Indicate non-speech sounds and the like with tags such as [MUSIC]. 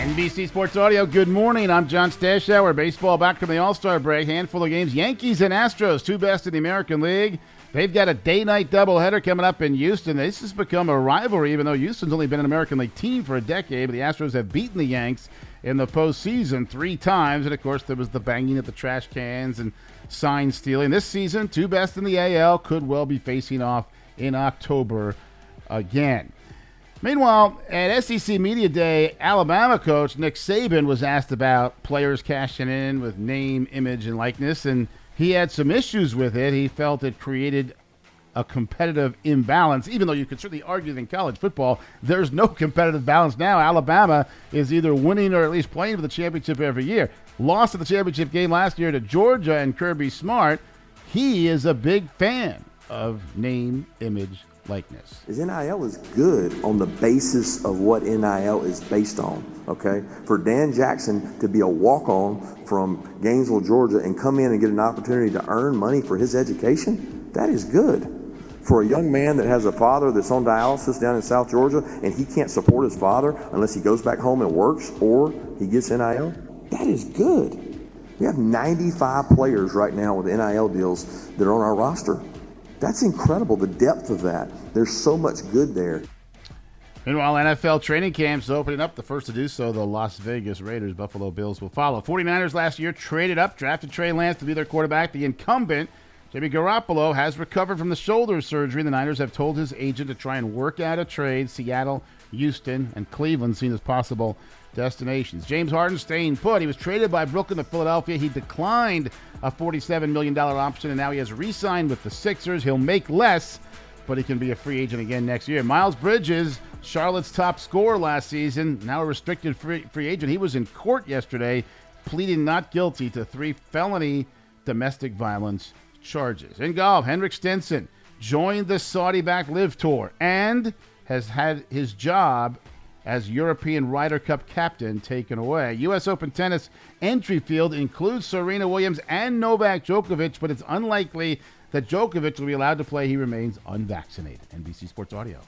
NBC Sports Audio, good morning. I'm John Stashower. Baseball back from the All Star break. Handful of games. Yankees and Astros, two best in the American League. They've got a day night doubleheader coming up in Houston. This has become a rivalry, even though Houston's only been an American League team for a decade. But the Astros have beaten the Yanks in the postseason three times. And of course, there was the banging of the trash cans and sign stealing. This season, two best in the AL could well be facing off in October again. Meanwhile, at SEC Media Day, Alabama coach Nick Saban was asked about players cashing in with name, image, and likeness, and he had some issues with it. He felt it created a competitive imbalance, even though you could certainly argue that in college football, there's no [LAUGHS] competitive balance now. Alabama is either winning or at least playing for the championship every year. Lost at the championship game last year to Georgia and Kirby Smart. He is a big fan of name, image, likeness. Is NIL is good on the basis of what NIL is based on. Okay, for Dan Jackson to be a walk-on from Gainesville, Georgia, and come in and get an opportunity to earn money for his education, that is good. For a young man that has a father that's on dialysis down in South Georgia and he can't support his father unless he goes back home and works or he gets NIL, that is good. We have 95 players right now with NIL deals that are on our roster. That's incredible, the depth of that. There's so much good there. Meanwhile, NFL training camps opening up. The first to do so, the Las Vegas Raiders. Buffalo Bills will follow. 49ers last year traded up, drafted Trey Lance to be their quarterback. The incumbent, Jimmy Garoppolo, has recovered from the shoulder surgery. The Niners have told his agent to try and work out a trade. Seattle, Houston, and Cleveland seen as possible destinations. James Harden staying put. He was traded by Brooklyn to Philadelphia. He declined a $47 million option, and now he has re signed with the Sixers. He'll make less, but he can be a free agent again next year. Miles Bridges, Charlotte's top scorer last season, now a restricted free, free agent. He was in court yesterday pleading not guilty to three felony domestic violence charges. In golf, Henrik Stenson joined the Saudi backed LIV Tour and has had his job as European Ryder Cup captain taken away. U.S. Open tennis entry field includes Serena Williams and Novak Djokovic, but it's unlikely that Djokovic will be allowed to play. He remains unvaccinated. NBC Sports Audio.